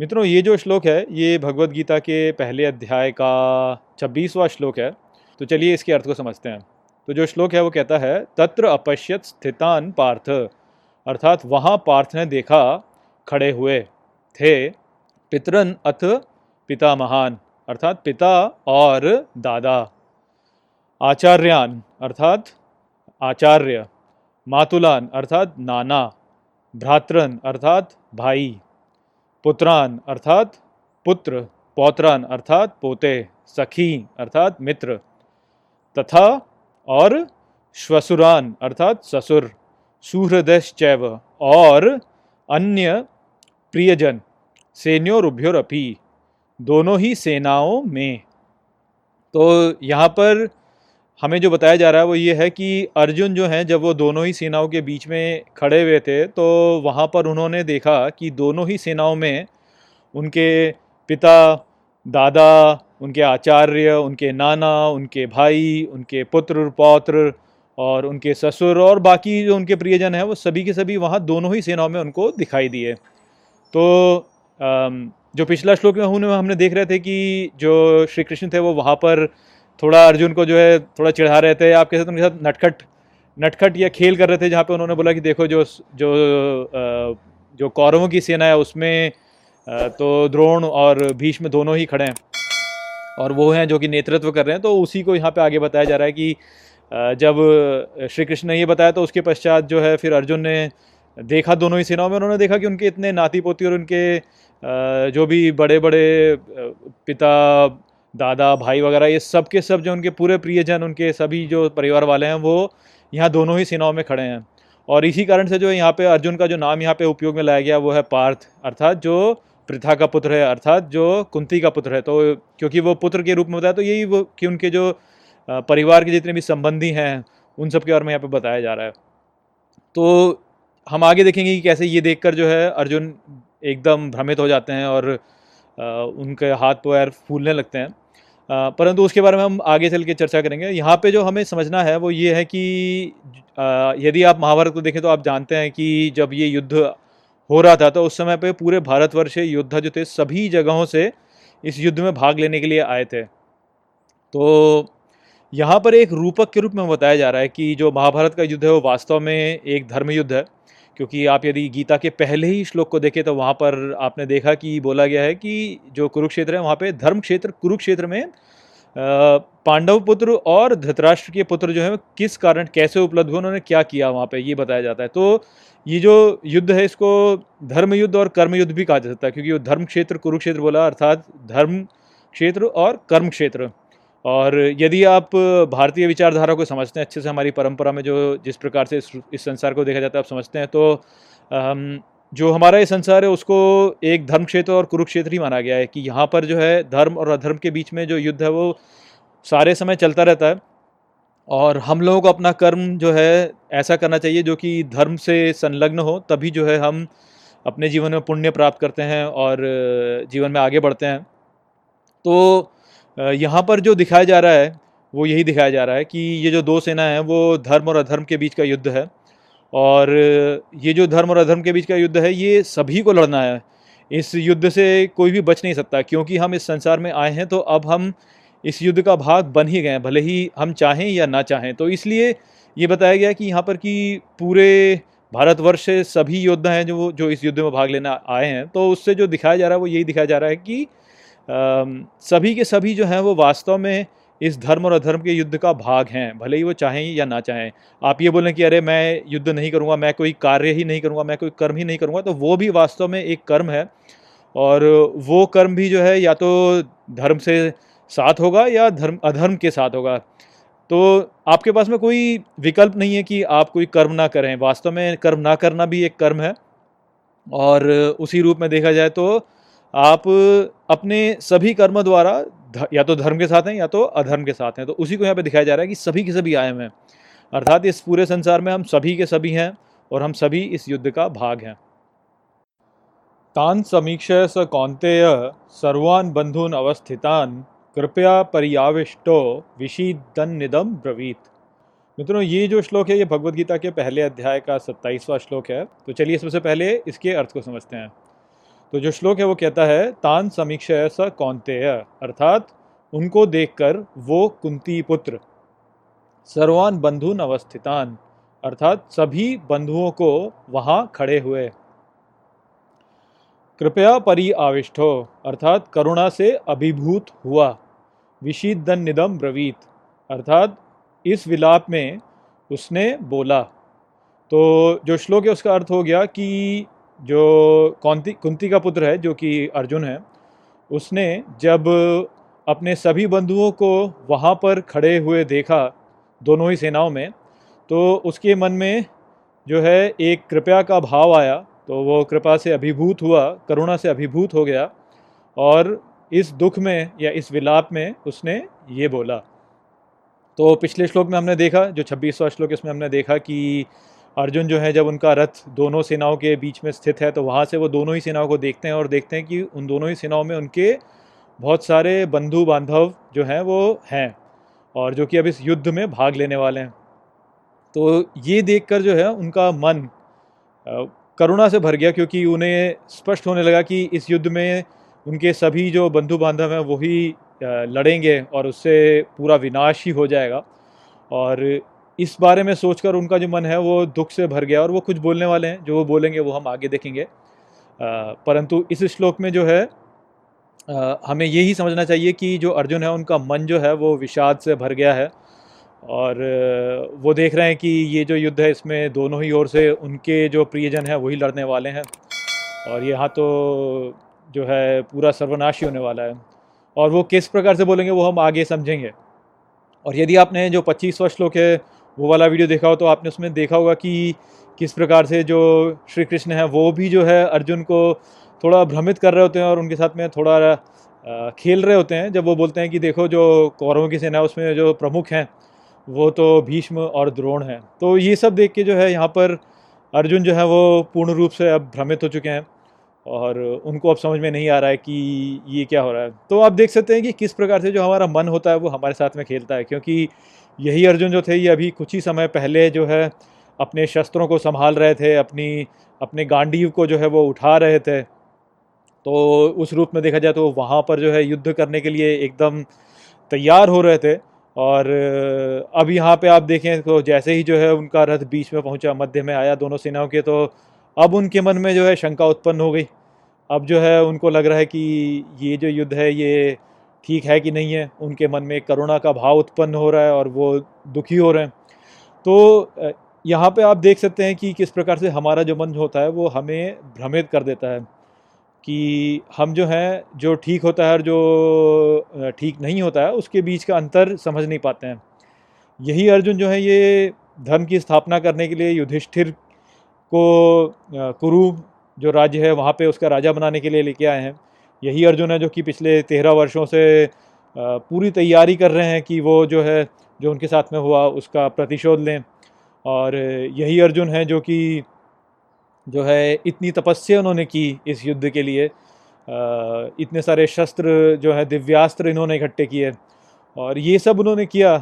मित्रों, ये जो श्लोक है, ये भगवत गीता के पहले अध्याय का छब्बीसवां श्लोक है। तो चलिए इसके अर्थ को समझते हैं। तो जो श्लोक है, वो कहता है, तत्र अपश्यत स्थितान पार्थ। अर्थात वहाँ पार्थ ने देखा, खड़े हुए थे पितरन अथ पिता महान। अर्थात पिता और दादा। आचार्यान, अर्थात आचार्य। मातुलान, अर्थात नाना भ्रात्रन अर्थात भाई, पुत्रान, अर्थात पुत्र, पौत्रान, अर्थात पोते, सखी, अर्थात मित्र, तथा और श्वसुरान, अर्थात ससुर, सुहृदश्चैव, और अन्य प्रियजन सैन्योरुभ्योरपि दोनों ही सेनाओं में। तो यहाँ पर हमें जो बताया जा रहा है वो ये है कि अर्जुन जो हैं, जब वो दोनों ही सेनाओं के बीच में खड़े हुए थे तो वहाँ पर उन्होंने देखा कि दोनों ही सेनाओं में उनके पिता, दादा, उनके आचार्य, उनके नाना, उनके भाई, उनके पुत्र, पौत्र और उनके ससुर और बाकी जो उनके प्रियजन हैं, वो सभी के सभी वहाँ दोनों ही सेनाओं में उनको दिखाई दिए। तो जो पिछला श्लोक में हमने देख रहे थे कि जो श्री कृष्ण थे, वो वहाँ पर थोड़ा अर्जुन को जो है थोड़ा चिढ़ा रहे थे। आप कैसे उनके साथ नटखट नटखट या खेल कर रहे थे जहाँ पे उन्होंने बोला कि देखो जो जो जो कौरवों की सेना है उसमें तो द्रोण और भीष्म दोनों ही खड़े हैं और वो हैं जो कि नेतृत्व कर रहे हैं। तो उसी को यहाँ पे आगे बताया जा रहा है कि जब श्री कृष्ण ने ये बताया तो उसके पश्चात जो है फिर अर्जुन ने देखा दोनों ही सेनाओं में। उन्होंने देखा कि उनके इतने नाती पोती और उनके जो भी बड़े बड़े पिता दादा, भाई वगैरह, ये सब के सब जो उनके पूरे प्रियजन, उनके सभी जो परिवार वाले हैं, वो यहाँ दोनों ही सेनाओं में खड़े हैं। और इसी कारण से जो यहाँ पे अर्जुन का जो नाम यहाँ पे उपयोग में लाया गया, वो है पार्थ, अर्थात जो प्रथा का पुत्र है, अर्थात जो कुंती का पुत्र है। तो क्योंकि वो पुत्र के रूप में बताया तो यही वो कि उनके जो परिवार के जितने भी संबंधी हैं, उन सब के बारे में यहाँ पे बताया जा रहा है। तो हम आगे देखेंगे कि कैसे ये देखकर जो है अर्जुन एकदम भ्रमित हो जाते हैं और उनके हाथ पैर फूलने लगते हैं। परंतु उसके बारे में हम आगे चल के चर्चा करेंगे। यहाँ पे जो हमें समझना है वो ये है कि यदि आप महाभारत को देखें तो आप जानते हैं कि जब ये युद्ध हो रहा था तो उस समय पे पूरे भारतवर्ष योद्धा जो थे सभी जगहों से इस युद्ध में भाग लेने के लिए आए थे। तो यहाँ पर एक रूपक के रूप में बताया जा रहा है कि जो महाभारत का युद्ध है वो वास्तव में एक धर्म युद्ध है। क्योंकि आप यदि गीता के पहले ही श्लोक को देखें तो वहाँ पर आपने देखा कि बोला गया है कि जो कुरुक्षेत्र है, वहाँ पे धर्म क्षेत्र कुरुक्षेत्र में पांडव पुत्र और धृतराष्ट्र के पुत्र जो है किस कारण, कैसे उपलब्ध हुए, उन्होंने क्या किया वहाँ पे, ये बताया जाता है। तो ये जो युद्ध है, इसको धर्म युद्ध और कर्म युद्ध भी कहा जा सकता है, क्योंकि वो धर्म क्षेत्र कुरुक्षेत्र बोला, अर्थात धर्म क्षेत्र और कर्म क्षेत्र और यदि आप भारतीय विचारधारा को समझते हैं अच्छे से हमारी परंपरा में जो जिस प्रकार से इस, इस संसार को देखा जाता है आप समझते हैं तो जो हमारा ये संसार है उसको एक धर्म क्षेत्र और कुरुक्षेत्र ही माना गया है कि यहाँ पर जो है धर्म और अधर्म के बीच में जो युद्ध है वो सारे समय चलता रहता है। और हम लोगों को अपना कर्म जो है ऐसा करना चाहिए जो कि धर्म से संलग्न हो तभी जो है हम अपने जीवन में पुण्य प्राप्त करते हैं और जीवन में आगे बढ़ते हैं। तो यहाँ पर जो दिखाया जा रहा है, वो यही दिखाया जा रहा है कि ये जो दो सेना है, वो धर्म और अधर्म के बीच का युद्ध है। और ये जो धर्म और अधर्म के बीच का युद्ध है, ये सभी को लड़ना है। इस युद्ध से कोई भी बच नहीं सकता, क्योंकि हम इस संसार में आए हैं तो अब हम इस युद्ध का भाग बन ही गए हैं, भले ही हम चाहें या ना चाहें। तो इसलिए ये बताया गया कि यहाँ पर कि पूरे भारतवर्ष से सभी योद्धा हैं जो जो इस युद्ध में भाग लेना आए हैं। तो उससे जो दिखाया जा रहा है, वो यही दिखाया जा रहा है कि सभी के सभी जो हैं वो वास्तव में इस धर्म और अधर्म के युद्ध का भाग हैं, भले ही वो चाहें या ना चाहें। आप ये बोलें कि अरे मैं युद्ध नहीं करूँगा, मैं कोई कार्य ही नहीं करूँगा, मैं कोई कर्म ही नहीं करूँगा तो वो भी वास्तव में एक कर्म है। और वो कर्म भी जो है या तो धर्म से साथ होगा या धर्म, अधर्म के साथ होगा। तो आपके पास में कोई विकल्प नहीं है कि आप कोई कर्म ना करें। वास्तव में कर्म ना करना भी एक कर्म है। और उसी रूप में देखा जाए तो आप अपने सभी कर्म द्वारा या तो धर्म के साथ हैं या तो अधर्म के साथ हैं। तो उसी को यहाँ पे दिखाया जा रहा है कि सभी के सभी आए हैं। अर्थात इस पूरे संसार में हम सभी के सभी हैं और हम सभी इस युद्ध का भाग हैं। तान समीक्षा स कौंतेय सर्वान बंधुन अवस्थितान कृपया पर्याविष्टो विशीदन निदम ब्रवीत। मित्रों, ये जो श्लोक है, ये भगवत गीता के पहले अध्याय का सत्ताईसवां श्लोक है। तो चलिए सबसे पहले इसके अर्थ को समझते हैं। तो जो श्लोक है वो कहता है, तान समीक्षा स कौनतेय अर्थात उनको देखकर वो कुंती पुत्र, सर्वान बंधुन अवस्थितान अर्थात सभी बंधुओं को वहाँ खड़े हुए। कृपया परि आविष्टो, अर्थात करुणा से अभिभूत हुआ विशीदन निदम ब्रवीत, अर्थात इस विलाप में उसने बोला। तो जो श्लोक है उसका अर्थ हो गया कि जो कौंती, कुंती का पुत्र है, जो कि अर्जुन है, उसने जब अपने सभी बंधुओं को वहाँ पर खड़े हुए देखा दोनों ही सेनाओं में तो उसके मन में जो है एक कृपया का भाव आया तो वो कृपा से अभिभूत हुआ, करुणा से अभिभूत हो गया और इस दुख में या इस विलाप में उसने ये बोला। तो पिछले श्लोक में हमने देखा, जो छब्बीसवा श्लोक, इसमें हमने देखा कि अर्जुन जो है, जब उनका रथ दोनों सेनाओं के बीच में स्थित है तो वहाँ से वो दोनों ही सेनाओं को देखते हैं और देखते हैं कि उन दोनों ही सेनाओं में उनके बहुत सारे बंधु बांधव जो हैं, वो हैं और जो कि अब इस युद्ध में भाग लेने वाले हैं। तो ये देखकर जो है, उनका मन करुणा से भर गया क्योंकि उन्हें स्पष्ट होने लगा कि इस युद्ध में उनके सभी जो बंधु बांधव हैं वही लड़ेंगे और उससे पूरा विनाश ही हो जाएगा। और इस बारे में सोचकर उनका जो मन है वो दुख से भर गया और वो कुछ बोलने वाले हैं। जो वो बोलेंगे वो हम आगे देखेंगे। परंतु इस श्लोक में जो है आ, हमें यही समझना चाहिए कि जो अर्जुन है उनका मन जो है वो विषाद से भर गया है। और वो देख रहे हैं कि ये जो युद्ध है इसमें दोनों ही ओर से उनके जो प्रियजन हैं वही लड़ने वाले हैं। और यहाँ तो जो है पूरा सर्वनाशी होने वाला है। और वो किस प्रकार से बोलेंगे वो हम आगे समझेंगे। और यदि आपने जो पच्चीसवा श्लोक है वो वाला वीडियो देखा हो तो आपने उसमें देखा होगा कि किस प्रकार से जो श्री कृष्ण है, वो भी जो है अर्जुन को थोड़ा भ्रमित कर रहे होते हैं और उनके साथ में थोड़ा खेल रहे होते हैं। जब वो बोलते हैं कि देखो जो कौरवों की सेना उसमें जो प्रमुख हैं, वो तो भीष्म और द्रोण हैं। तो ये सब देख के जो है यहाँ पर अर्जुन जो है वो पूर्ण रूप से अब भ्रमित हो चुके हैं। और उनको अब समझ में नहीं आ रहा है कि ये क्या हो रहा है। तो आप देख सकते हैं कि किस प्रकार से जो हमारा मन होता है, वो हमारे साथ में खेलता है, क्योंकि यही अर्जुन जो थे, ये अभी कुछ ही समय पहले जो है, अपने शस्त्रों को संभाल रहे थे, अपनी, अपने गांडीव को जो है, वो उठा रहे थे। तो उस रूप में देखा जाए तो वहाँ पर जो है, युद्ध करने के लिए एकदम तैयार हो रहे थे। और अब यहाँ पे आप देखें तो जैसे ही जो है, उनका रथ बीच में पहुँचा, मध्य में आया दोनों सेनाओं के तो अब उनके मन में जो है शंका उत्पन्न हो गई। अब जो है उनको लग रहा है कि ये जो युद्ध है, ये ठीक है कि नहीं है? उनके मन में करुणा का भाव उत्पन्न हो रहा है और वो दुखी हो रहे हैं। तो यहाँ पे आप देख सकते हैं कि किस प्रकार से हमारा जो मन होता है वो हमें भ्रमित कर देता है कि हम जो हैं, जो ठीक होता है और जो ठीक नहीं होता है, उसके बीच का अंतर समझ नहीं पाते हैं। यही अर्जुन जो है ये धर्म की स्थापना करने के लिए युधिष्ठिर को कुरु जो राज्य है, वहाँ पे उसका राजा बनाने के लिए लेके आए हैं। यही अर्जुन है जो कि पिछले तेरह वर्षों से पूरी तैयारी कर रहे हैं कि वो जो है, जो उनके साथ में हुआ, उसका प्रतिशोध लें। और यही अर्जुन है जो कि, जो है, इतनी तपस्या उन्होंने की इस युद्ध के लिए। इतने सारे शस्त्र जो है, दिव्यास्त्र इन्होंने इकट्ठे किए। और ये सब उन्होंने किया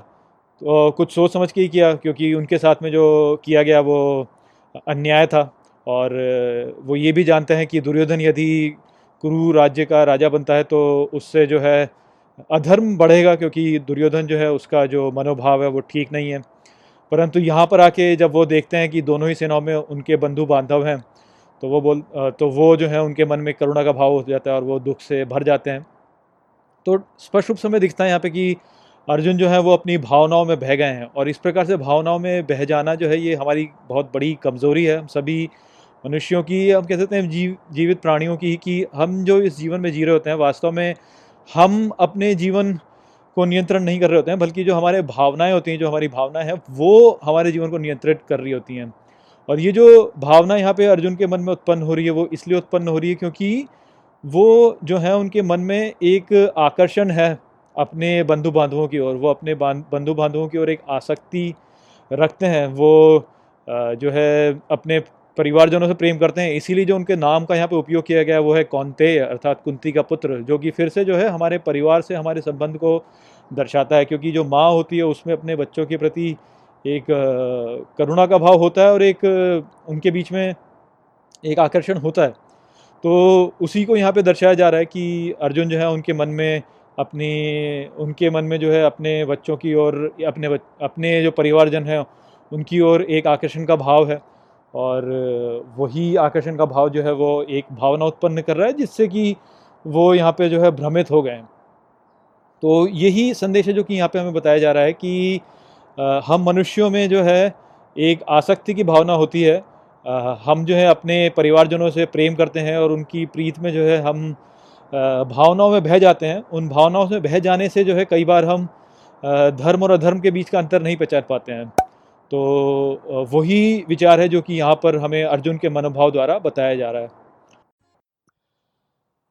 तो कुछ सोच समझ के ही किया, क्योंकि उनके साथ में जो किया गया वो अन्याय था। और, वो ये भी जानते हैं कि दुर्योधन यदि कुरु राज्य का राजा बनता है तो उससे जो है अधर्म बढ़ेगा, क्योंकि दुर्योधन जो है उसका जो मनोभाव है, वो ठीक नहीं है। परंतु यहाँ पर आके जब वो देखते हैं कि दोनों ही सेनाओं में उनके बंधु बांधव हैं तो वो बोल तो वो जो है उनके मन में करुणा का भाव हो जाता है और वो दुख से भर जाते हैं। तो स्पष्ट रूप से हमें दिखता है यहाँ पे कि अर्जुन जो है वो अपनी भावनाओं में बह गए हैं और इस प्रकार से भावनाओं में बह जाना जो है ये हमारी बहुत बड़ी कमज़ोरी है। हम सभी मनुष्यों की, हम कह सकते हैं, जीव, जीवित प्राणियों की कि हम जो इस जीवन में जी रहे होते हैं, वास्तव में हम अपने जीवन को नियंत्रण नहीं कर रहे होते हैं, बल्कि जो हमारे भावनाएँ होती हैं, जो हमारी भावनाएँ हैं, वो हमारे जीवन को नियंत्रित कर रही होती हैं। और ये जो भावना यहाँ पे अर्जुन के मन में उत्पन्न हो रही है, वो इसलिए उत्पन्न हो रही है क्योंकि वो जो है उनके मन में एक आकर्षण है अपने बंधु बांधवों की ओर, वो अपने बंधु बांधवों की ओर एक आसक्ति रखते हैं। वो जो है, अपने परिवारजनों से प्रेम करते हैं। इसीलिए जो उनके नाम का यहाँ पे उपयोग किया गया वो है कौनते अर्थात कुंती का पुत्र, जो कि फिर से जो है, हमारे परिवार से, हमारे संबंध को दर्शाता है। क्योंकि जो माँ होती है, उसमें अपने बच्चों के प्रति एक करुणा का भाव होता है और एक, उनके बीच में एक आकर्षण होता है। तो उसी को यहाँ पे दर्शाया जा रहा है कि अर्जुन जो है, उनके मन में अपनी उनके मन में जो है अपने बच्चों की ओर अपने बच, अपने जो परिवारजन हैं उनकी ओर एक आकर्षण का भाव है। और वही आकर्षण का भाव जो है वो एक भावना उत्पन्न कर रहा है जिससे कि वो यहाँ पे जो है भ्रमित हो गए तो यही संदेश है जो कि यहाँ पे हमें बताया जा रहा है कि हम मनुष्यों में जो है एक आसक्ति की भावना होती है। हम जो है अपने परिवारजनों से प्रेम करते हैं और उनकी प्रीत में जो है हम भावनाओं में बह जाते हैं। उन भावनाओं से बह जाने से जो है कई बार हम धर्म और अधर्म के बीच का अंतर नहीं पहचान पाते हैं। तो वही विचार है जो कि यहाँ पर हमें अर्जुन के मनोभाव द्वारा बताया जा रहा है।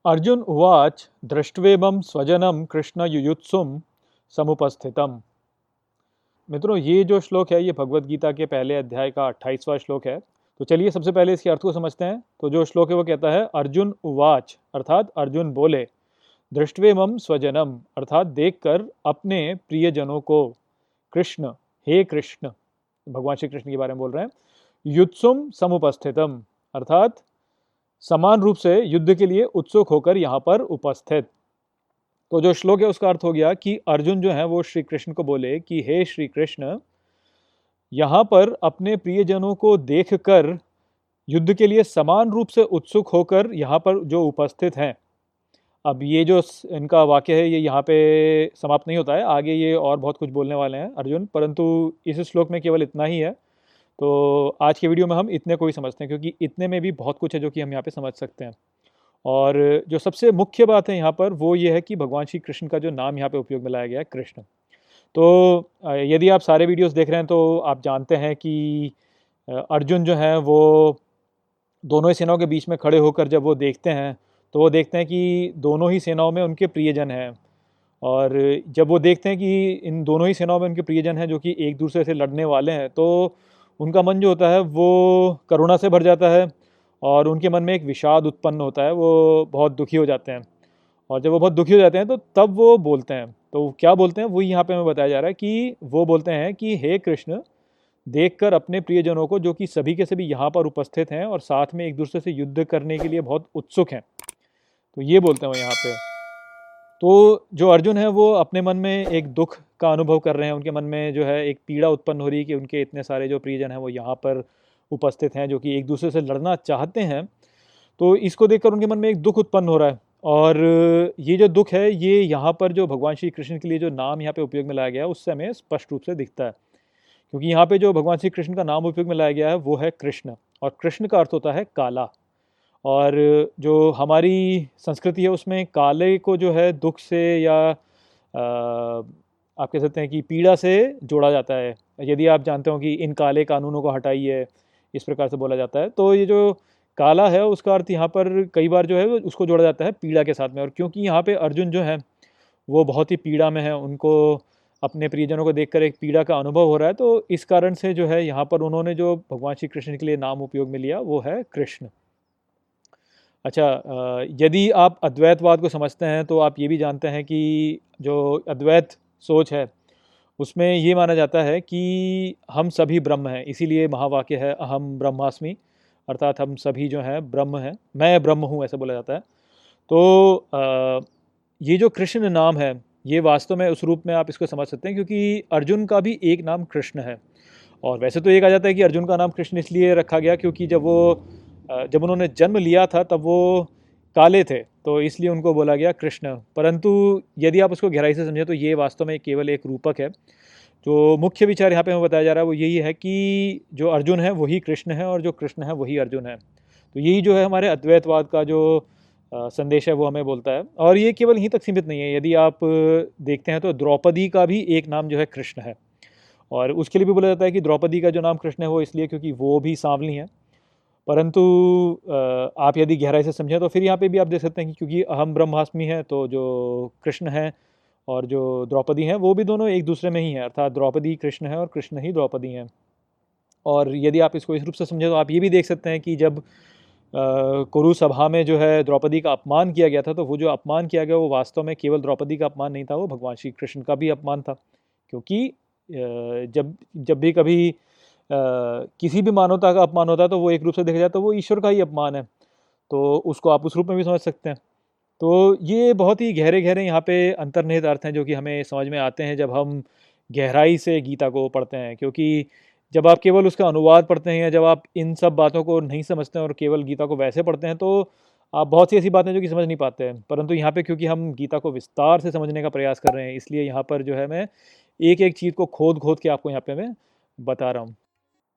अर्जुन उवाच दृष्टवेबम स्वजनम कृष्ण युयुत्सुम समुपस्थितम। मित्रों, ये जो श्लोक है, ये भगवत गीता के पहले अध्याय का अट्ठाईसवां श्लोक है। तो चलिए सबसे पहले इसके अर्थ को समझते हैं। तो जो श्लोक है वो कहता है, अर्जुन उवाच अर्थात अर्जुन बोले दृष्टवे मम स्वजनम अर्थात देखकर अपने प्रियजनों को, कृष्ण, हे कृष्ण भगवान श्री कृष्ण के बारे में बोल रहे हैं, युत्सुम समुपस्थितम अर्थात समान रूप से युद्ध के लिए उत्सुक होकर यहाँ पर उपस्थित। तो जो श्लोक है उसका अर्थ हो गया कि अर्जुन जो है वो श्री कृष्ण को बोले कि, हे श्री कृष्ण यहाँ पर अपने प्रियजनों को देखकर युद्ध के लिए समान रूप से उत्सुक होकर यहाँ पर जो उपस्थित हैं। अब ये जो इनका वाक्य है, ये यहाँ पे समाप्त नहीं होता है। आगे ये और बहुत कुछ बोलने वाले हैं, अर्जुन। परंतु इस श्लोक में केवल इतना ही है। तो आज के वीडियो में हम इतने को ही समझते हैं, क्योंकि इतने में भी बहुत कुछ है जो कि हम यहाँ पे समझ सकते हैं। और जो सबसे मुख्य बात है यहाँ पर, वो ये है कि भगवान श्री कृष्ण का जो नाम यहाँ पर उपयोग में लाया गया है, कृष्ण। तो यदि आप सारे वीडियोस देख रहे हैं तो आप जानते हैं कि अर्जुन जो है वो दोनों ही सेनाओं के बीच में खड़े होकर जब वो देखते हैं तो वो देखते हैं कि दोनों ही सेनाओं में उनके प्रियजन हैं। और जब वो देखते हैं कि इन दोनों ही सेनाओं में उनके प्रियजन हैं जो कि एक दूसरे से लड़ने वाले हैं तो उनका मन जो होता है वो करुणा से भर जाता है और उनके मन में एक विषाद उत्पन्न होता है, वो बहुत दुखी हो जाते हैं। और जब वो बहुत दुखी हो जाते हैं तो तब वो बोलते हैं। तो क्या बोलते हैं, वही यहाँ पे हमें बताया जा रहा है कि वो बोलते हैं कि, हे कृष्ण, देखकर अपने प्रियजनों को, जो कि सभी के सभी यहाँ पर उपस्थित हैं और साथ में एक दूसरे से युद्ध करने के लिए बहुत उत्सुक हैं। तो ये बोलते हैं वो यहाँ पे। तो जो अर्जुन है, वो अपने मन में एक दुख का अनुभव कर रहे हैं। उनके मन में जो है, एक पीड़ा उत्पन्न हो रही है कि उनके इतने सारे जो प्रियजन हैं, वो यहाँ पर उपस्थित हैं, जो कि एक दूसरे से लड़ना चाहते हैं। तो इसको देखकर उनके मन में एक दुख उत्पन्न हो रहा है। और ये जो दुख है, ये यहाँ पर जो भगवान श्री कृष्ण के लिए जो नाम यहाँ पे उपयोग में लाया गया है उससे हमें स्पष्ट रूप से दिखता है। क्योंकि यहाँ पे जो भगवान श्री कृष्ण का नाम उपयोग में लाया गया है, वो है कृष्ण और कृष्ण का अर्थ होता है काला। और जो हमारी संस्कृति है, उसमें काले को जो है दुख से या आप कह सकते हैं कि पीड़ा से जोड़ा जाता है। यदि आप जानते हो कि इन काले कानूनों को हटाइए, इस प्रकार से बोला जाता है तो ये जो काला है उसका अर्थ यहाँ पर कई बार जो है उसको जोड़ा जाता है पीड़ा के साथ में। और क्योंकि यहाँ पे अर्जुन जो है, वो बहुत ही पीड़ा में है, उनको, अपने प्रियजनों को देखकर एक पीड़ा का अनुभव हो रहा है तो इस कारण से जो है यहाँ पर उन्होंने जो भगवान श्री कृष्ण के लिए नाम उपयोग में लिया, वो है कृष्ण। अच्छा यदि आप अद्वैतवाद को समझते हैं तो आप ये भी जानते हैं कि जो अद्वैत सोच है, उसमें ये माना जाता है कि हम सभी ब्रह्म हैं, इसीलिए महावाक्य है, अहम ब्रह्मास्मि। अर्थात हम सभी जो हैं, ब्रह्म हैं। मैं ब्रह्म हूँ, ऐसा बोला जाता है। तो ये जो कृष्ण नाम है, ये वास्तव में उस रूप में आप इसको समझ सकते हैं क्योंकि अर्जुन का भी एक नाम कृष्ण है। और वैसे तो ये कहा जाता है कि अर्जुन का नाम कृष्ण इसलिए रखा गया क्योंकि जब वो जब उन्होंने जन्म लिया था, तब वो काले थे तो इसलिए उनको बोला गया कृष्ण। परंतु यदि आप उसको गहराई से समझें तो ये वास्तव में केवल एक रूपक है। जो मुख्य विचार यहाँ पे हमें बताया जा रहा है, वो यही है कि जो अर्जुन है, वही कृष्ण है और जो कृष्ण है, वही अर्जुन है। तो यही जो है हमारे अद्वैतवाद का जो संदेश है, वो हमें बोलता है। और ये केवल यहीं तक सीमित नहीं है, यदि आप देखते हैं तो द्रौपदी का भी एक नाम जो है कृष्ण है। और उसके लिए भी बोला जाता है कि द्रौपदी का जो नाम कृष्ण है, वो इसलिए क्योंकि वो भी सांवली हैं। परंतु आप यदि गहराई से समझें तो फिर यहाँ पे भी आप देख सकते हैं कि क्योंकि अहम ब्रह्मास्मि है तो जो कृष्ण है और जो द्रौपदी हैं, वो भी दोनों एक दूसरे में ही हैं, अर्थात द्रौपदी कृष्ण है और कृष्ण ही द्रौपदी हैं। और यदि आप इसको इस रूप से समझें तो आप ये भी देख सकते हैं कि जब कुरु सभा में जो है द्रौपदी का अपमान किया गया था तो वो जो अपमान किया गया, वो वास्तव में केवल द्रौपदी का अपमान नहीं था, वो भगवान श्री कृष्ण का भी अपमान था। क्योंकि जब जब भी कभी किसी भी मानवता का अपमान होता है तो वो एक रूप से देखा जाए तो वो ईश्वर का ही अपमान है। तो उसको आप उस रूप में भी समझ सकते हैं। तो ये बहुत ही गहरे गहरे यहाँ पे अंतर्निहित अर्थ हैं जो कि हमें समझ में आते हैं जब हम गहराई से गीता को पढ़ते हैं। क्योंकि जब आप केवल उसका अनुवाद पढ़ते हैं या जब आप इन सब बातों को नहीं समझते हैं और केवल गीता को वैसे पढ़ते हैं तो आप बहुत सी ऐसी बातें जो कि समझ नहीं पाते हैं। परंतु यहाँ पे क्योंकि हम गीता को विस्तार से समझने का प्रयास कर रहे हैं, इसलिए यहाँ पर जो है मैं एक एक चीज़ को खोद खोद के आपको यहाँ पे मैं बता रहा हूँ।